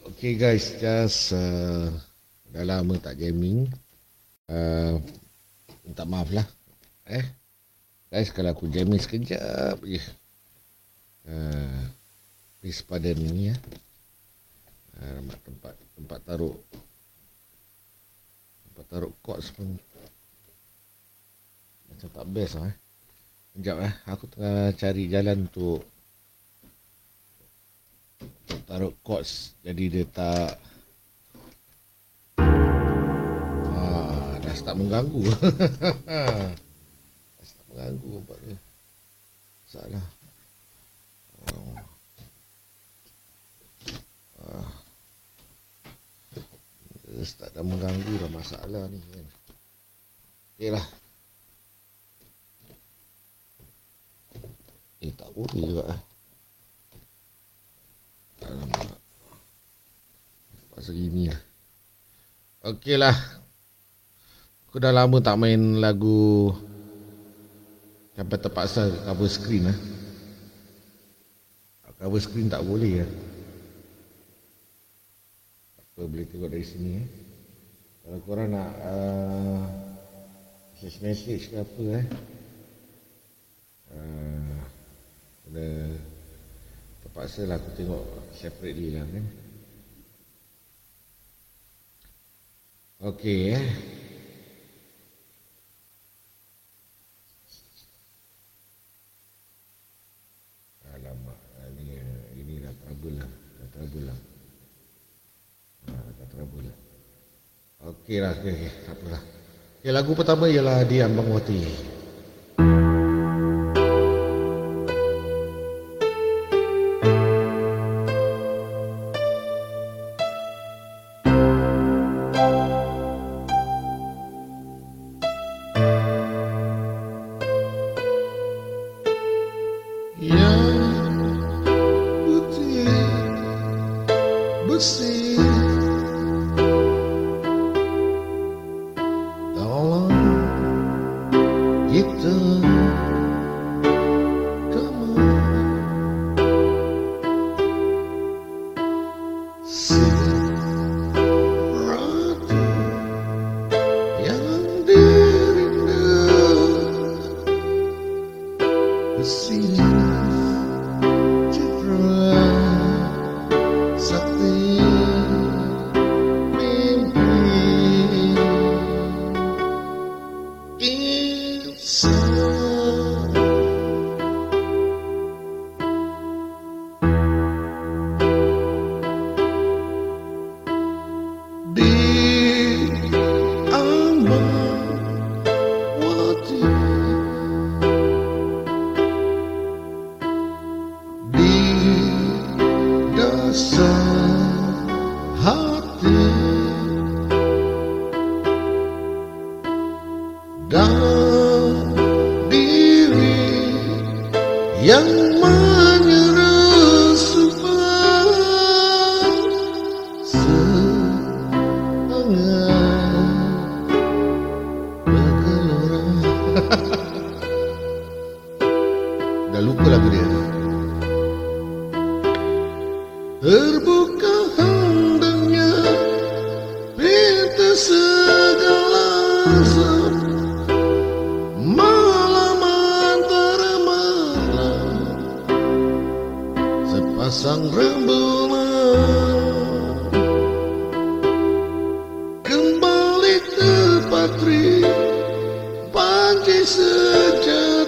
Okay guys, just uh, dah lama tak gaming. Uh, minta maaf lah. Eh, guys kalau aku jamming sekejap je. Uh, please pardon ni ya. Uh, tempat tempat taruh tempat taruh quartz pun macam tak best lah eh. Sekejap eh, aku tengah cari jalan untuk taruh quartz jadi dia tak ah, dah start mengganggu. Dah start mengganggu nampak dia salah. Oh. ah. start dah mengganggu dah masalah ni kan. Ok lah. Eh tak boleh juga eh Alamak. Pasal gini lah. Okey lah. Aku dah lama tak main lagu sampai terpaksa cover screen lah. Cover screen tak boleh lah. Apa boleh tengok dari sini eh. Kalau korang nak uh, message-message ke apa eh. Uh, Terpaksa lah aku tengok separately lah kan. Okey eh. Alamak, ini ini dah trouble lah. Dah trouble lah. Ha, dah trouble lah. Okey lah, okey, okay. tak apalah. Okay, lagu pertama ialah Diam Bang 这是真。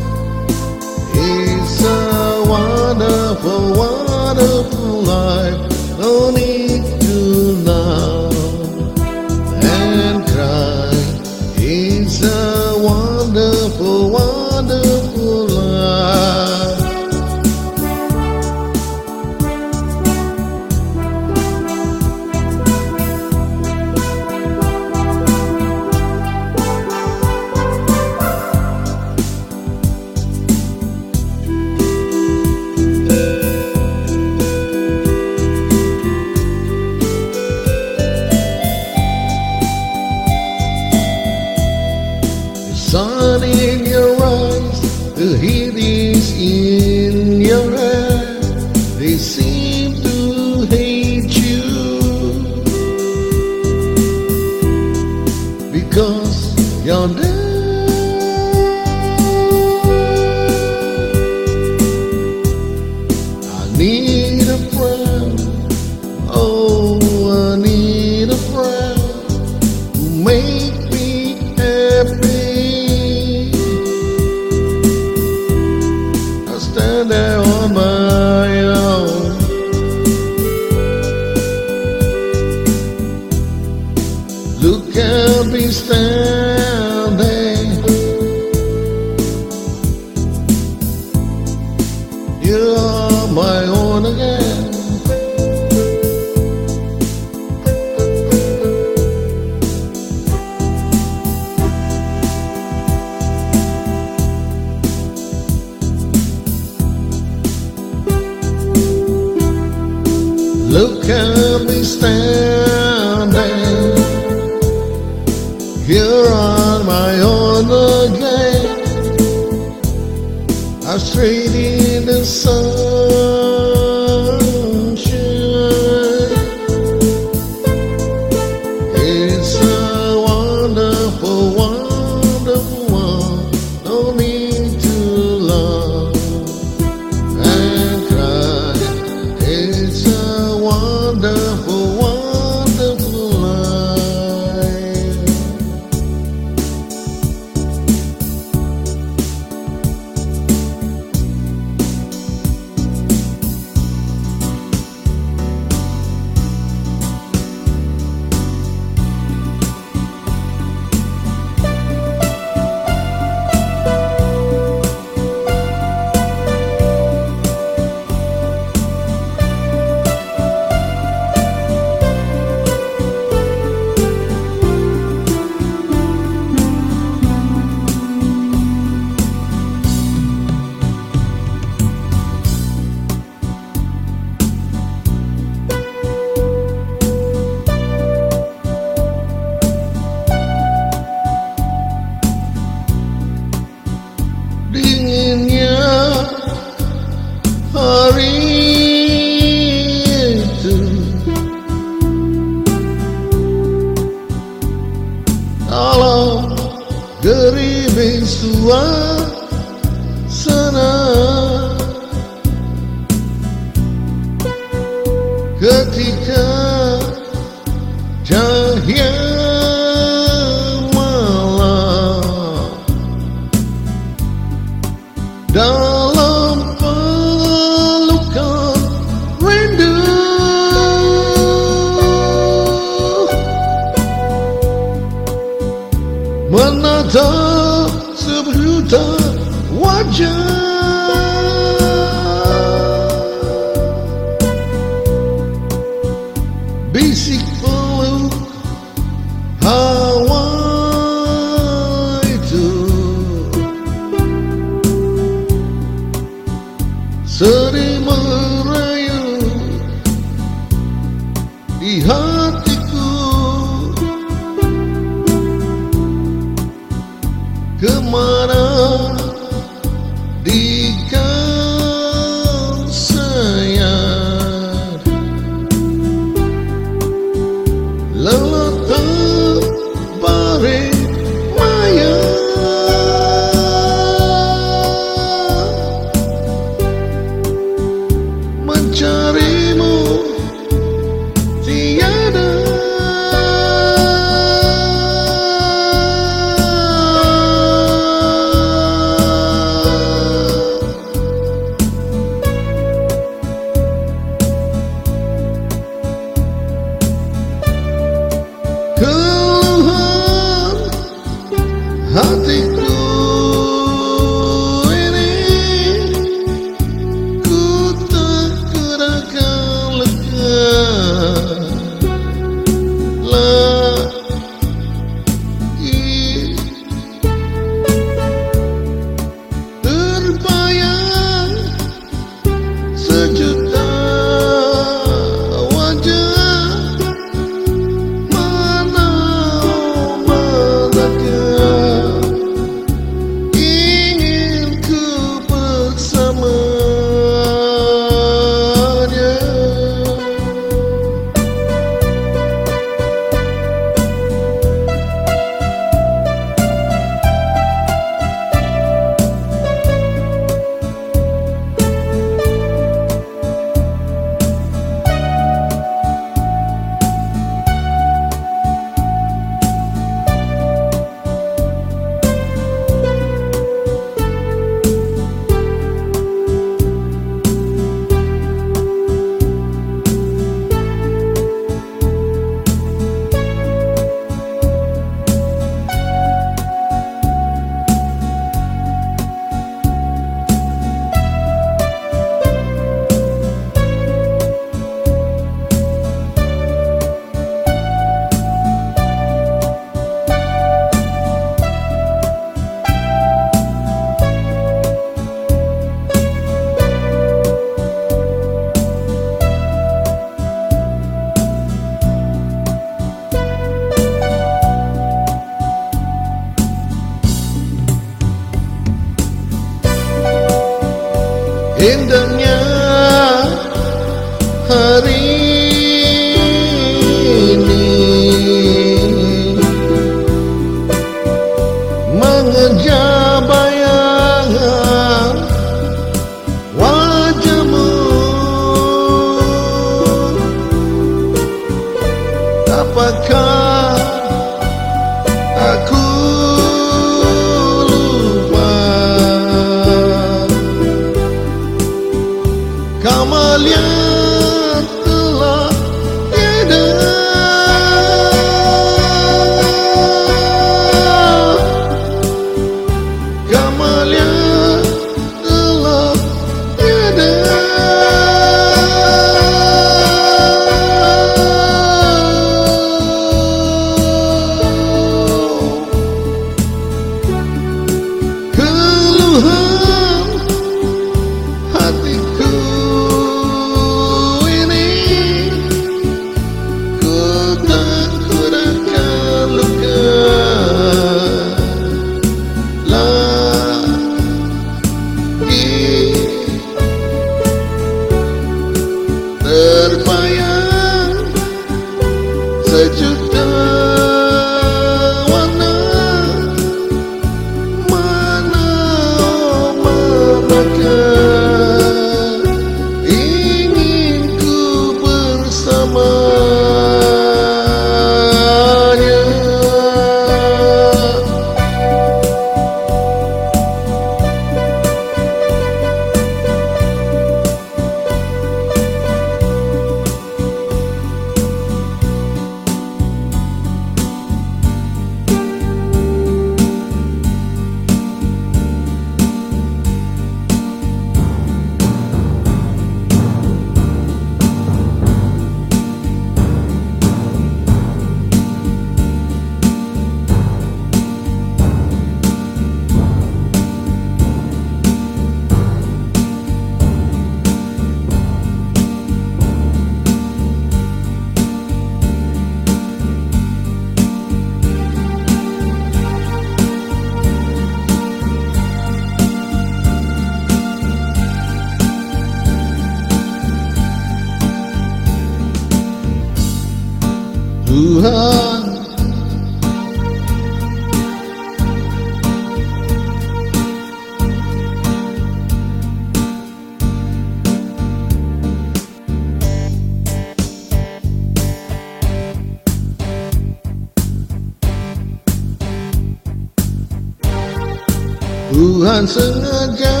Tuhan sengaja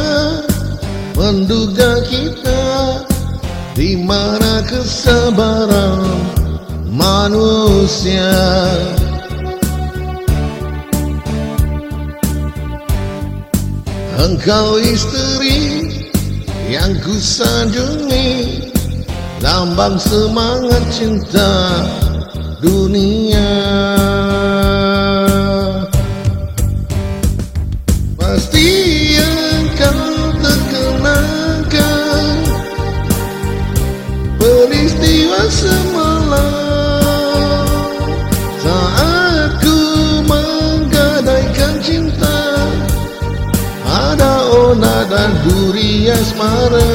menduga kita di mana kesabaran manusia. Engkau istri yang kusanjungi Lambang semangat cinta dunia asmara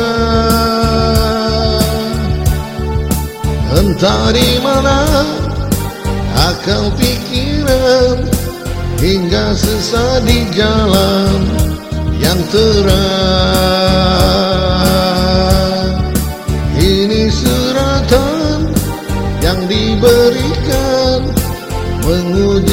Entah di mana akal pikiran hingga sesat di jalan yang terang. Ini suratan yang diberikan menguji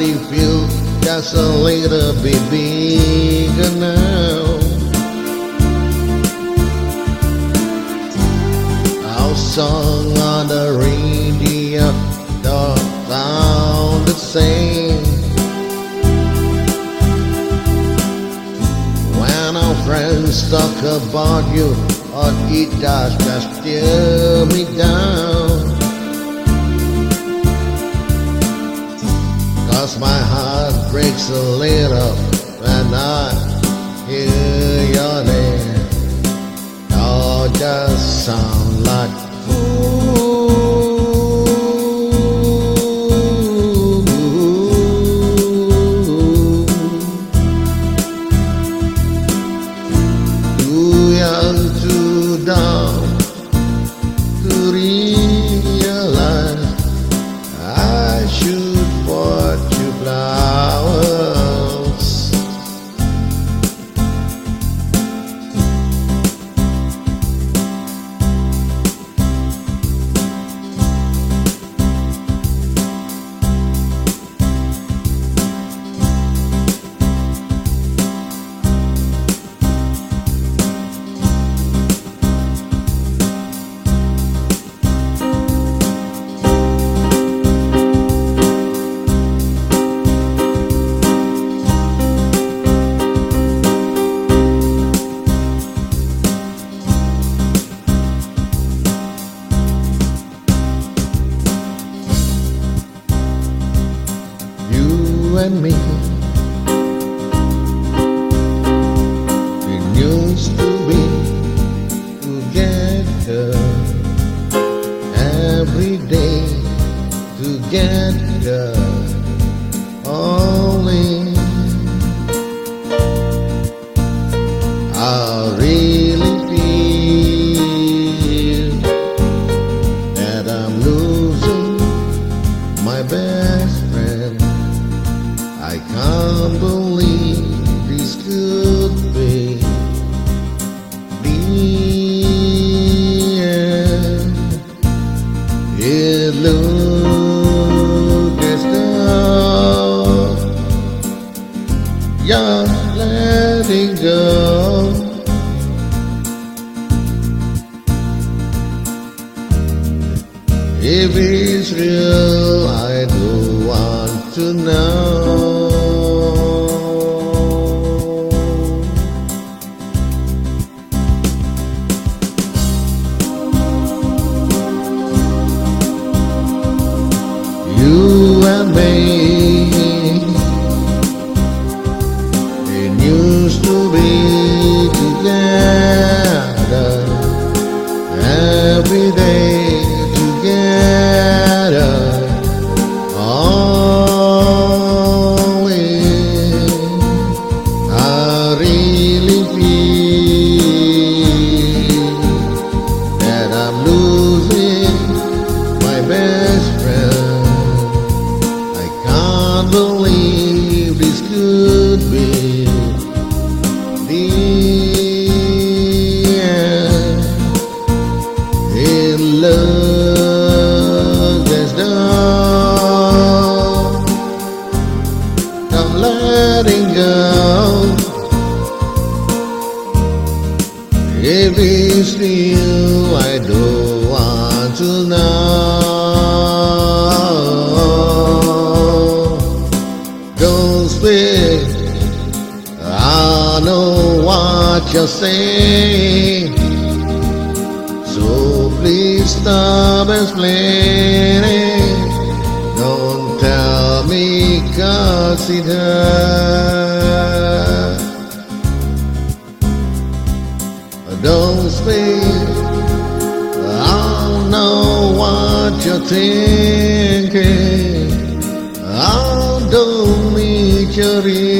body feel just a little bit bigger now. Our song on the radio don't sound the same. When our friends talk about you, or it does just tear me down. Cause my heart breaks a little when I hear your name. Y'all just sound like Stop explaining. Don't tell me cause it hurts. Don't speak. I know what you're thinking. I don't need your ear.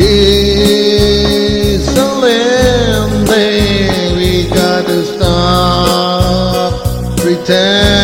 It's Jerusalem, there we gotta stop pretending.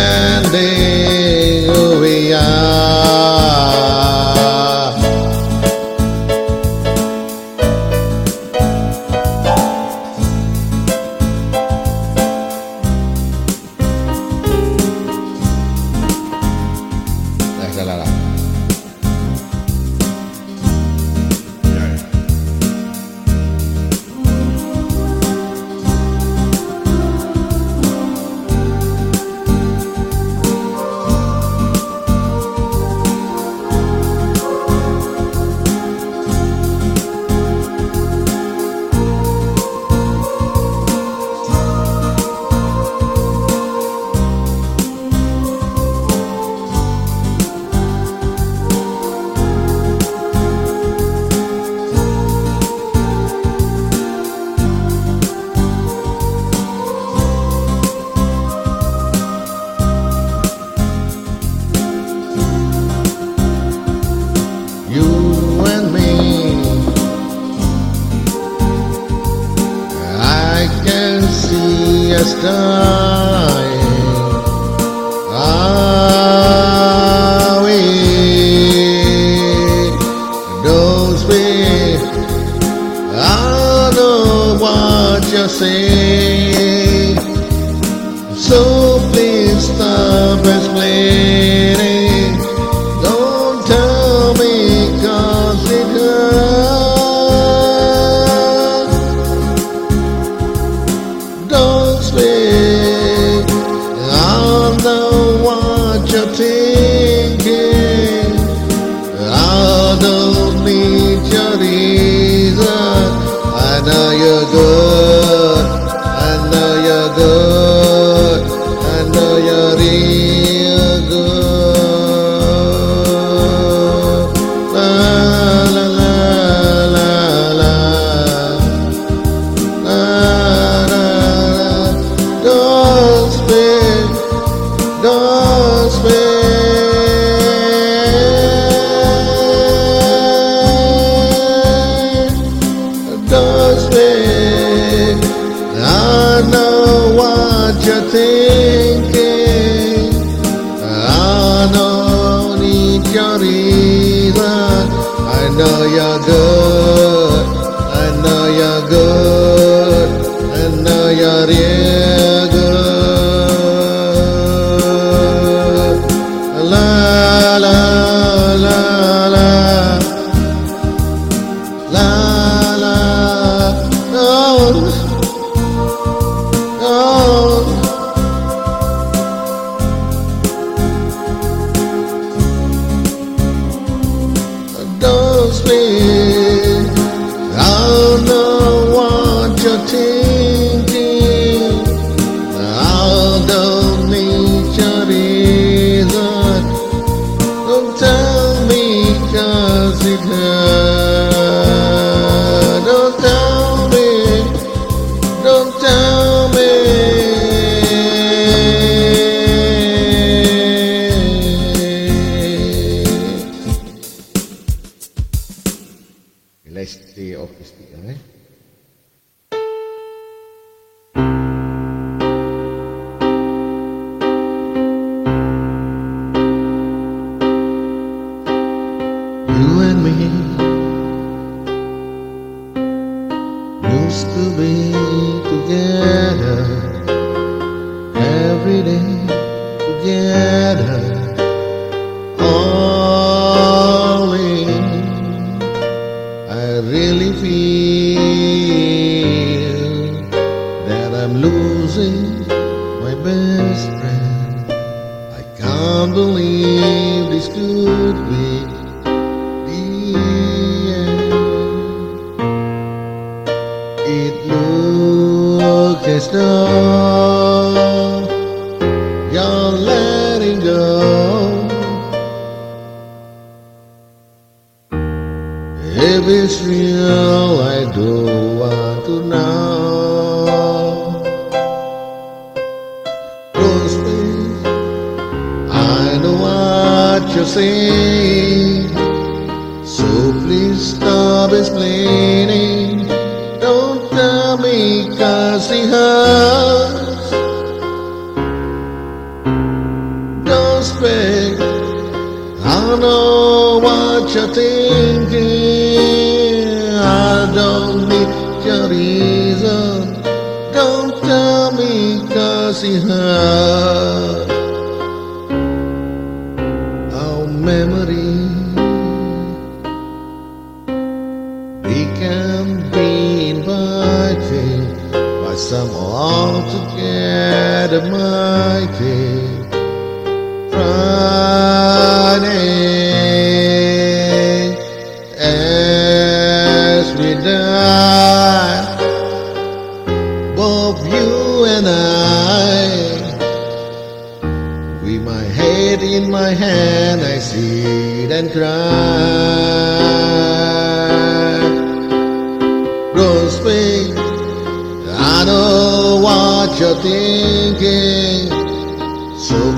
together.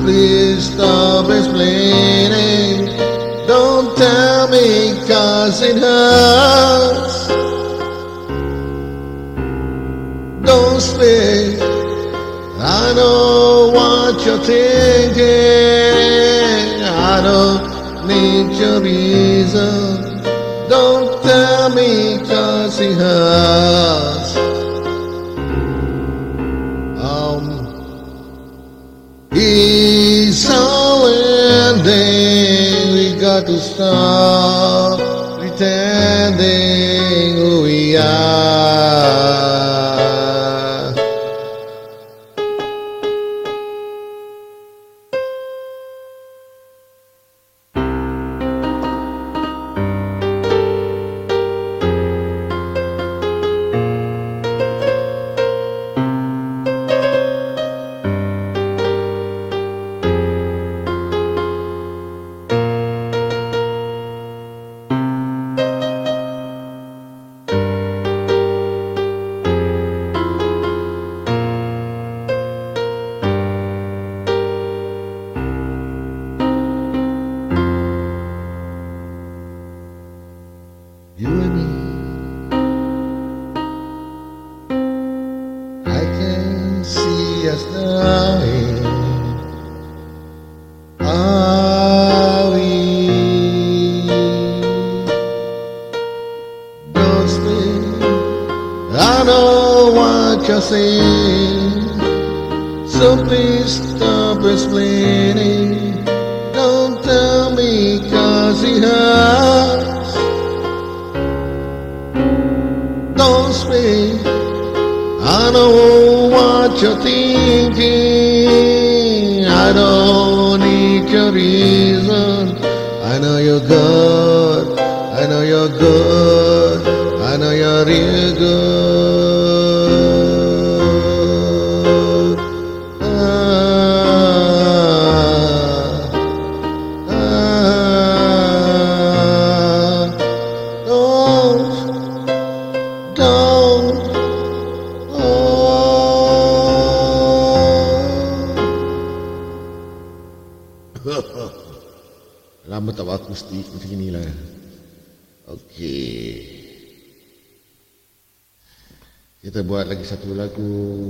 Please stop explaining. Don't tell me cause it hurts. Don't speak. I know what you're thinking. I don't need your reason. Don't tell me cause it hurts. tradução. you're good. I know you're good. I know you're real good. satu lagu.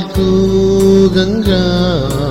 Janjiku genggam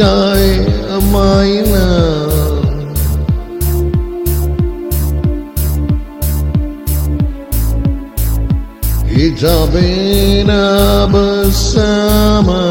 গায় মাইনা হিজাবে না বসামা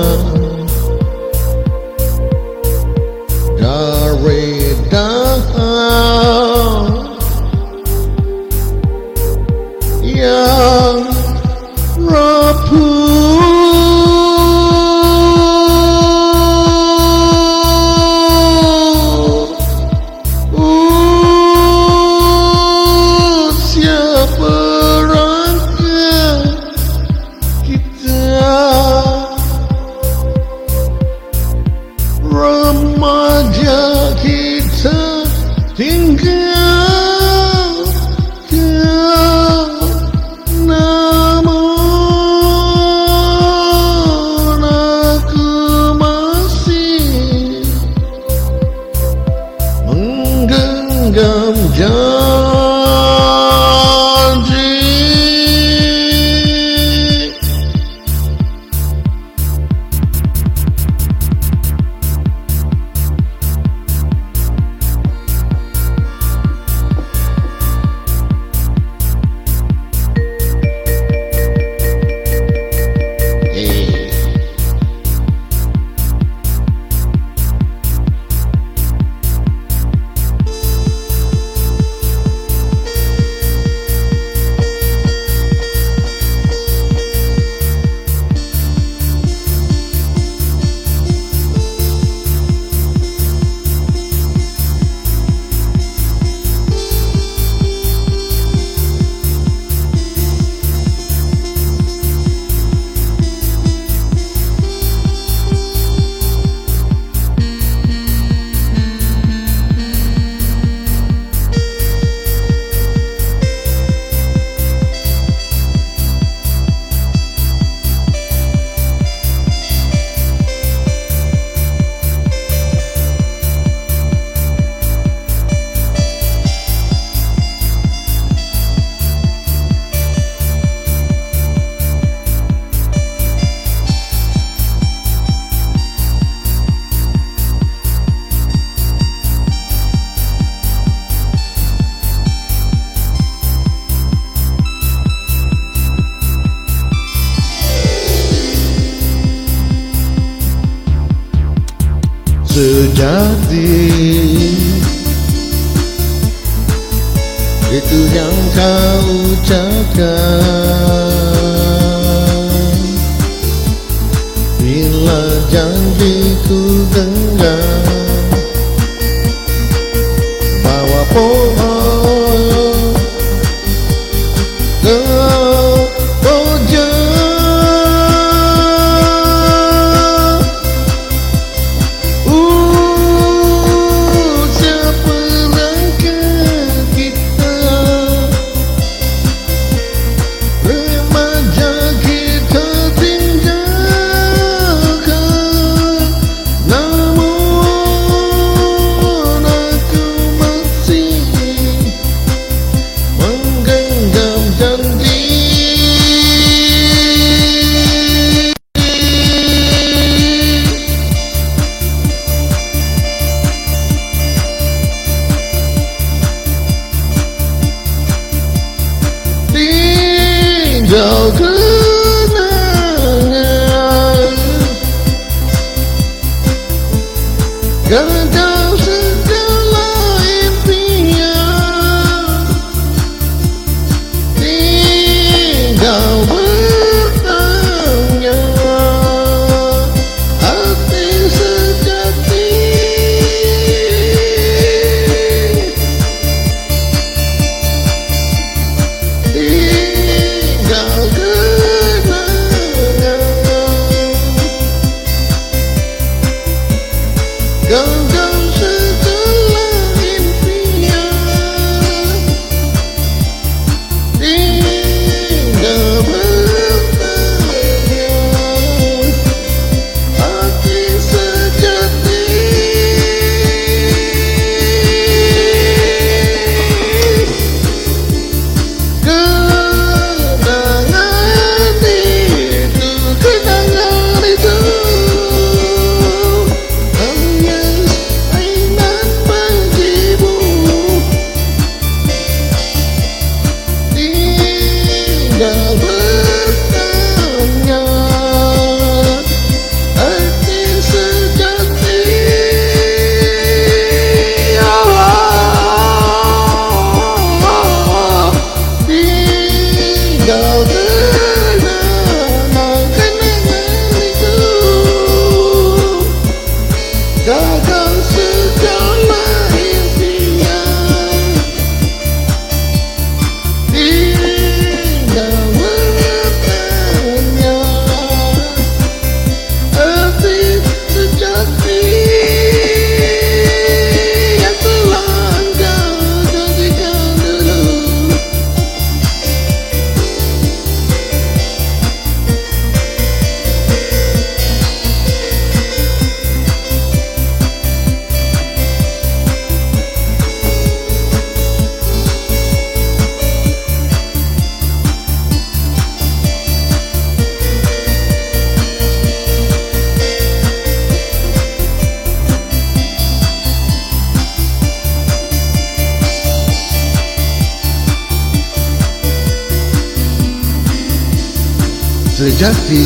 sejati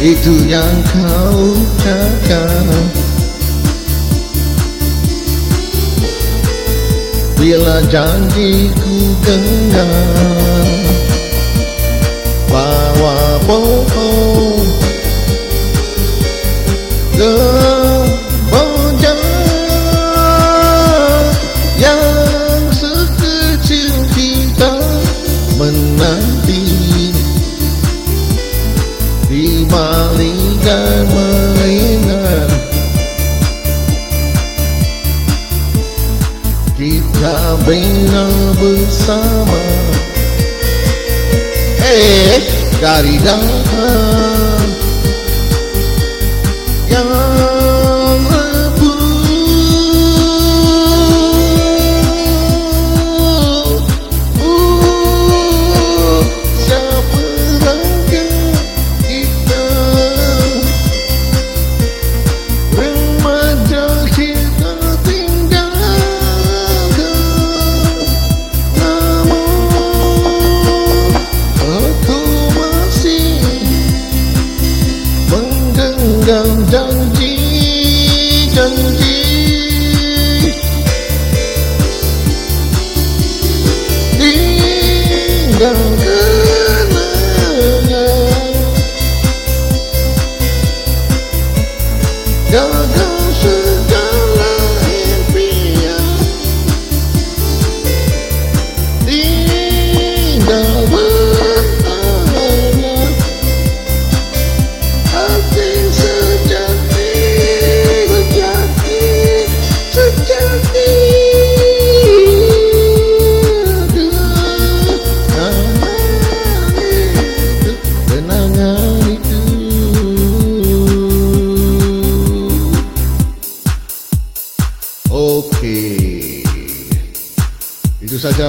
Itu yang kau kata Bila janji ku dengar Bahawa summer. Hey, da da.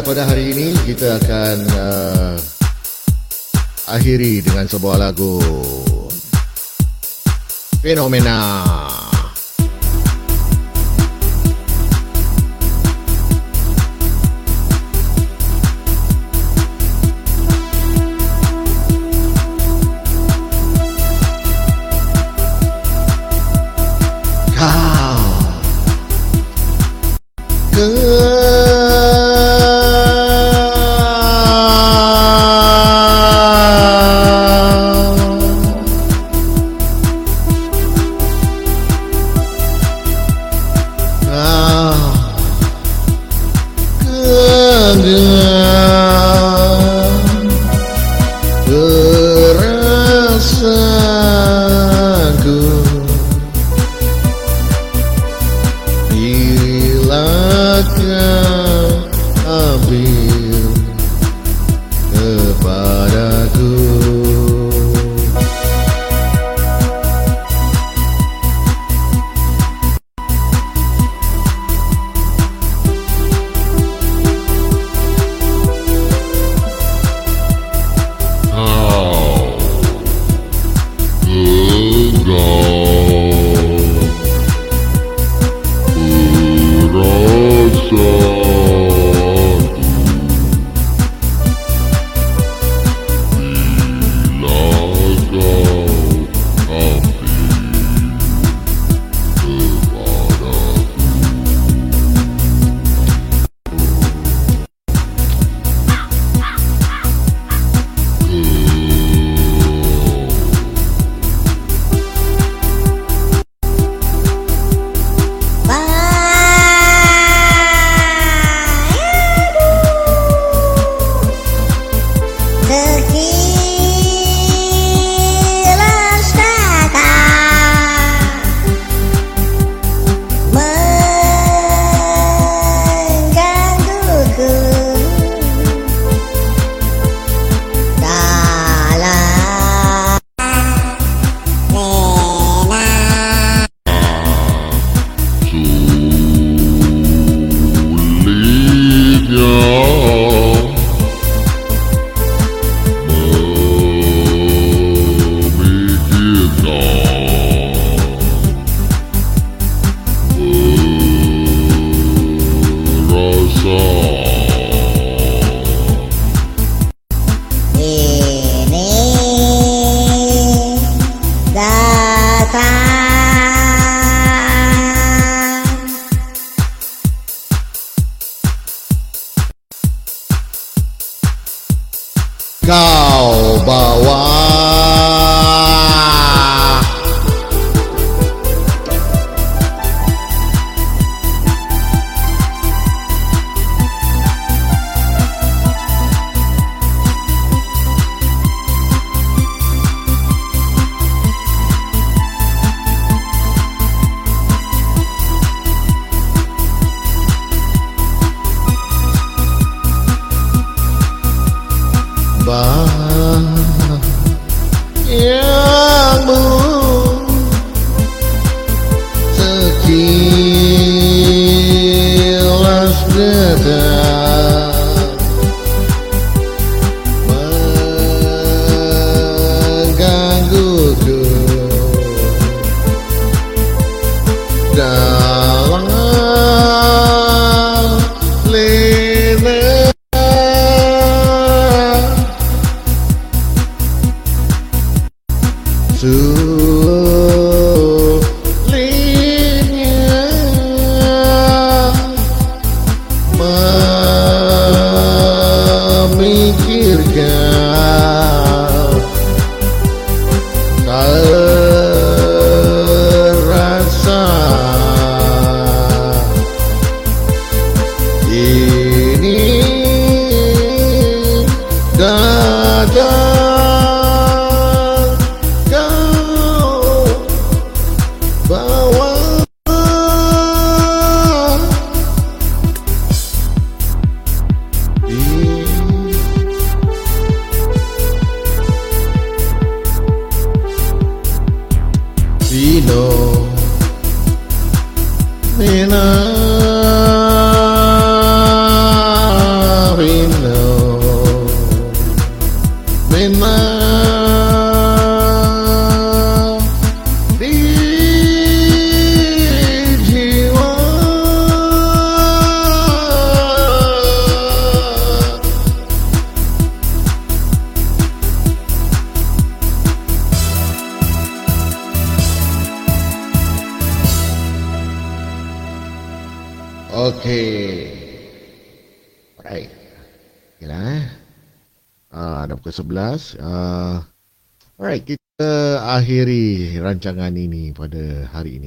pada hari ini kita akan uh, akhiri dengan sebuah lagu fenomena. Rancangan ini pada hari ini.